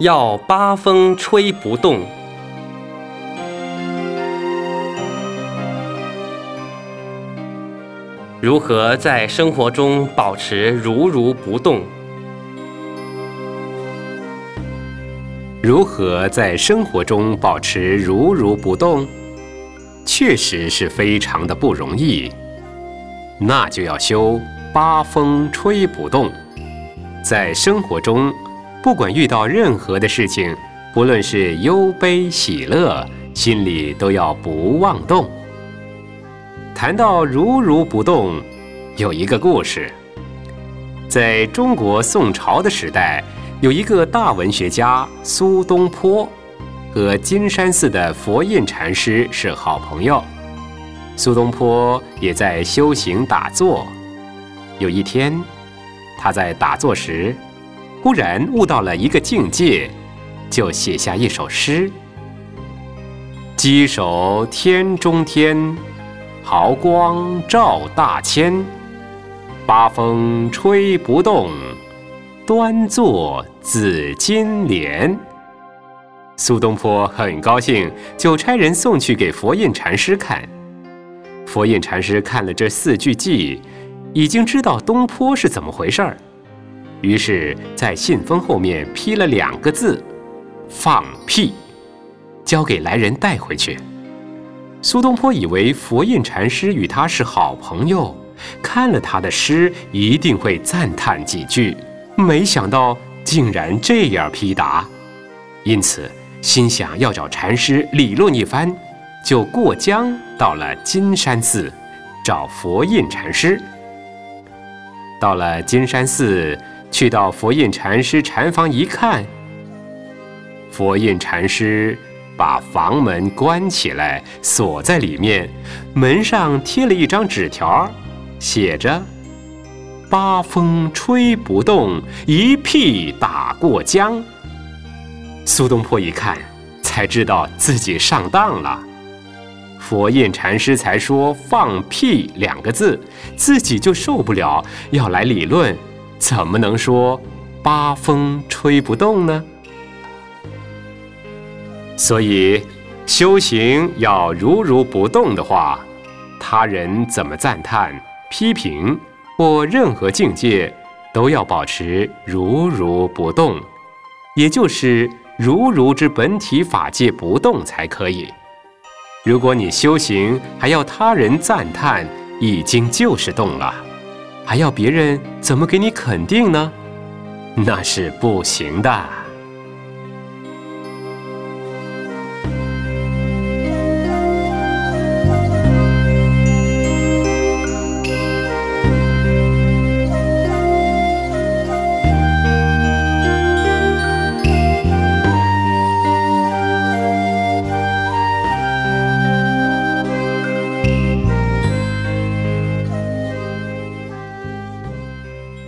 要八风吹不动。如何在生活中保持如如不动？如何在生活中保持如如不动？确实是非常的不容易。那就要修八风吹不动。在生活中，不管遇到任何的事情，不论是忧悲喜乐，心里都要不妄动。谈到如如不动，有一个故事。在中国宋朝的时代，有一个大文学家苏东坡，和金山寺的佛印禅师是好朋友。苏东坡也在修行打坐。有一天，他在打坐时，忽然悟到了一个境界，就写下一首诗：“稽首天中天。”毫光照大千，八风吹不动，端坐紫金莲。苏东坡很高兴，就差人送去给佛印禅师看。佛印禅师看了这四句偈，已经知道东坡是怎么回事儿，于是，在信封后面批了两个字：“放屁”，交给来人带回去。苏东坡以为佛印禅师与他是好朋友，看了他的诗一定会赞叹几句，没想到竟然这样批答，因此心想要找禅师理论一番，就过江到了金山寺，找佛印禅师。到了金山寺，去到佛印禅师禅房一看，佛印禅师。把房门关起来，锁在里面。门上贴了一张纸条，写着：“八风吹不动，一屁打过江。”苏东坡一看，才知道自己上当了。佛印禅师才说“放屁”两个字，自己就受不了，要来理论，怎么能说“八风吹不动”呢？所以，修行要如如不动的话，他人怎么赞叹、批评或任何境界，都要保持如如不动，也就是如如之本体法界不动才可以。如果你修行还要他人赞叹，已经就是动了，还要别人怎么给你肯定呢？那是不行的。